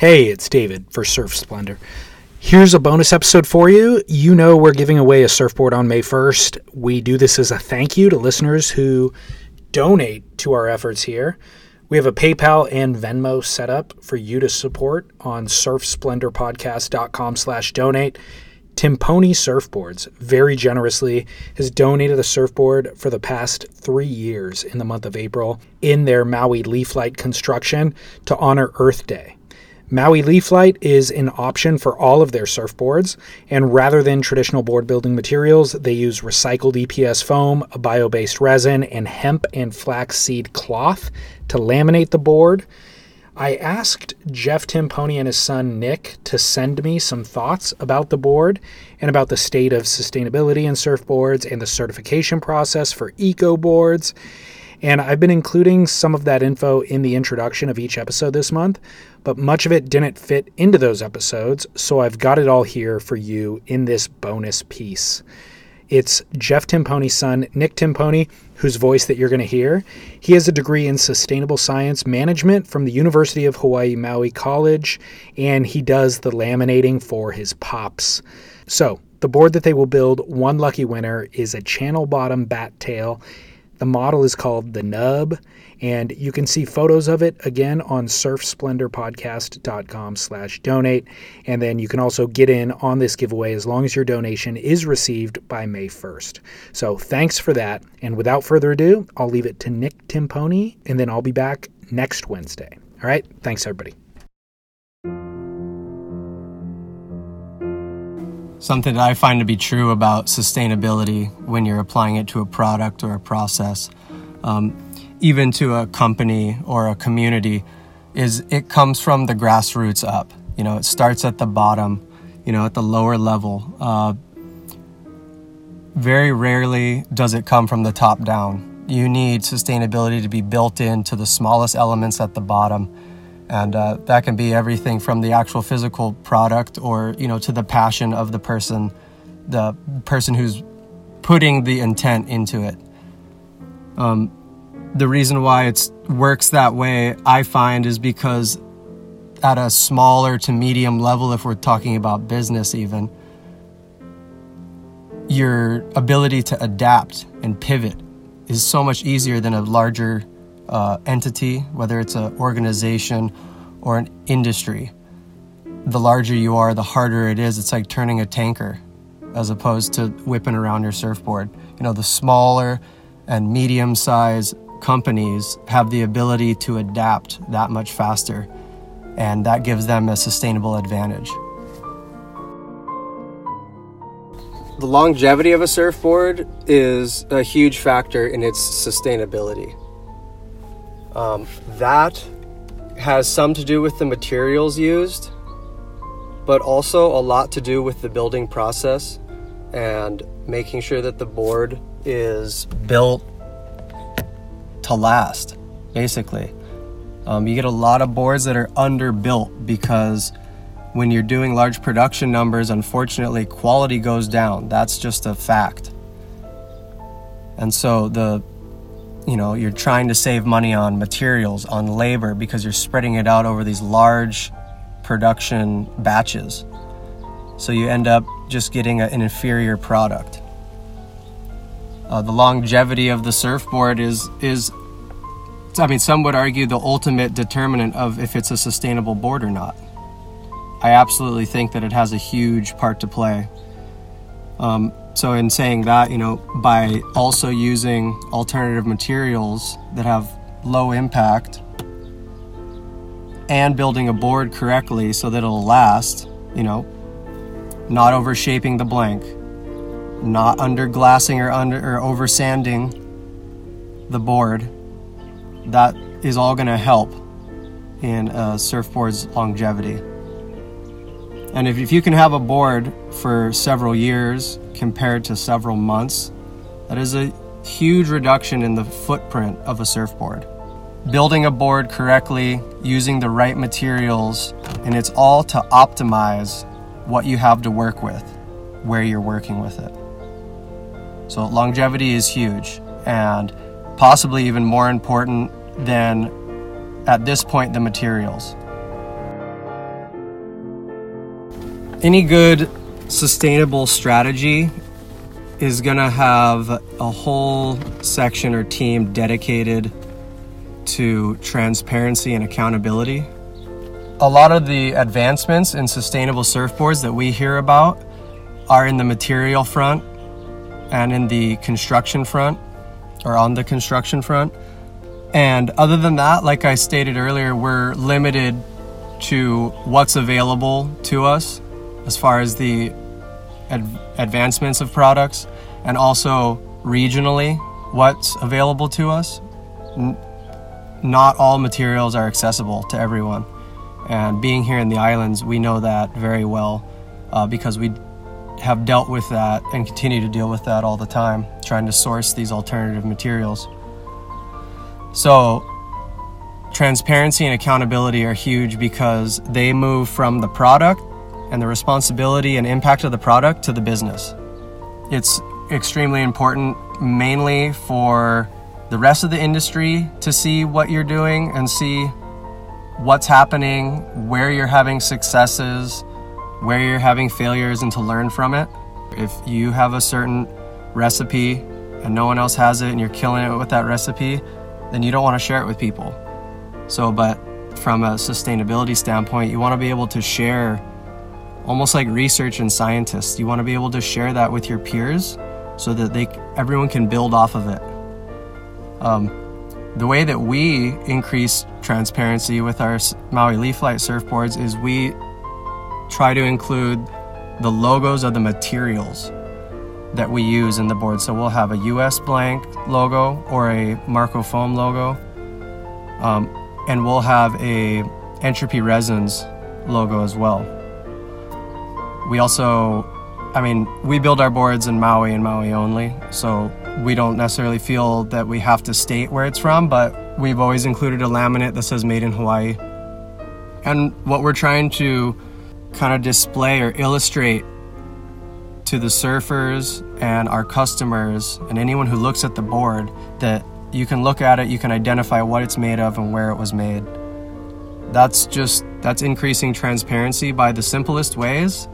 Hey, it's David for Surf Splendor. Here's a bonus episode for you. You know, we're giving away a surfboard on May 1st. We do this as a thank you to listeners who donate to our efforts here. We have a PayPal and Venmo set up for you to support on surfsplendorpodcast.com slash donate. Timpone Surfboards very generously has donated a surfboard for the past three years in the month of April in their Maui Leaf Light construction to honor Earth Day. Maui Leaf Light is an option for all of their surfboards, and rather than traditional board building materials, they use recycled EPS foam, a bio based resin, and hemp and flaxseed cloth to laminate the board. I asked Jeff Timpone and his son Nick to send me some thoughts about the board and about the state of sustainability in surfboards and the certification process for eco boards. And I've been including some of that info in the introduction of each episode this month, but much of it didn't fit into those episodes, so I've got it all here for you in this bonus piece. It's Jeff Timpone's son, Nick Timpone, whose voice that you're going to hear. He has a degree in sustainable science management from the University of Hawaii Maui College, and he does the laminating for his pops. So, the board that they will build, one lucky winner, is a channel bottom bat tail the model is called the Nub, and you can see photos of it again on surfsplendorpodcast.com slash donate. And then you can also get in on this giveaway as long as your donation is received by May 1st. So thanks for that. And without further ado, I'll leave it to Nick Timpone, and then I'll be back next Wednesday. All right. Thanks, everybody. Something that I find to be true about sustainability when you're applying it to a product or a process, um, even to a company or a community, is it comes from the grassroots up. You know, it starts at the bottom, you know, at the lower level. Uh, very rarely does it come from the top down. You need sustainability to be built into the smallest elements at the bottom and uh, that can be everything from the actual physical product or you know to the passion of the person the person who's putting the intent into it. Um, the reason why it works that way i find is because at a smaller to medium level if we're talking about business even your ability to adapt and pivot is so much easier than a larger uh, entity, whether it's an organization or an industry. The larger you are, the harder it is. It's like turning a tanker as opposed to whipping around your surfboard. You know, the smaller and medium sized companies have the ability to adapt that much faster, and that gives them a sustainable advantage. The longevity of a surfboard is a huge factor in its sustainability. Um, that has some to do with the materials used, but also a lot to do with the building process and making sure that the board is built to last, basically. Um, you get a lot of boards that are underbuilt because when you're doing large production numbers, unfortunately, quality goes down. That's just a fact. And so the you know you're trying to save money on materials on labor because you're spreading it out over these large production batches. So you end up just getting a, an inferior product. Uh, the longevity of the surfboard is is i mean some would argue the ultimate determinant of if it's a sustainable board or not. I absolutely think that it has a huge part to play. Um, so, in saying that, you know, by also using alternative materials that have low impact and building a board correctly so that it'll last, you know, not overshaping the blank, not under glassing or under or over sanding the board, that is all going to help in a surfboard's longevity. And if, if you can have a board for several years compared to several months, that is a huge reduction in the footprint of a surfboard. Building a board correctly, using the right materials, and it's all to optimize what you have to work with, where you're working with it. So, longevity is huge and possibly even more important than at this point the materials. any good sustainable strategy is going to have a whole section or team dedicated to transparency and accountability. A lot of the advancements in sustainable surfboards that we hear about are in the material front and in the construction front or on the construction front. And other than that, like I stated earlier, we're limited to what's available to us as far as the ad- advancements of products and also regionally what's available to us. N- not all materials are accessible to everyone. And being here in the islands, we know that very well uh, because we have dealt with that and continue to deal with that all the time, trying to source these alternative materials. So, transparency and accountability are huge because they move from the product and the responsibility and impact of the product to the business. It's extremely important, mainly for the rest of the industry to see what you're doing and see what's happening, where you're having successes, where you're having failures, and to learn from it. If you have a certain recipe and no one else has it and you're killing it with that recipe, then you don't want to share it with people. So, but from a sustainability standpoint, you want to be able to share almost like research and scientists. You want to be able to share that with your peers so that they everyone can build off of it. Um, the way that we increase transparency with our Maui Leaf Light surfboards is we try to include the logos of the materials that we use in the board. So we'll have a US blank logo or a Marko foam logo, um, and we'll have a Entropy Resins logo as well. We also, I mean, we build our boards in Maui and Maui only, so we don't necessarily feel that we have to state where it's from, but we've always included a laminate that says made in Hawaii. And what we're trying to kind of display or illustrate to the surfers and our customers and anyone who looks at the board that you can look at it, you can identify what it's made of and where it was made. That's just that's increasing transparency by the simplest ways,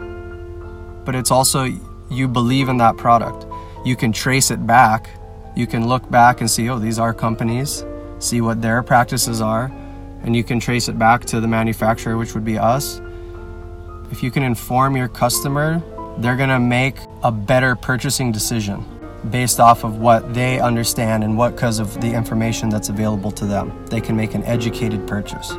but it's also you believe in that product. You can trace it back. You can look back and see, oh, these are companies, see what their practices are, and you can trace it back to the manufacturer, which would be us. If you can inform your customer, they're going to make a better purchasing decision based off of what they understand and what because of the information that's available to them. They can make an educated purchase.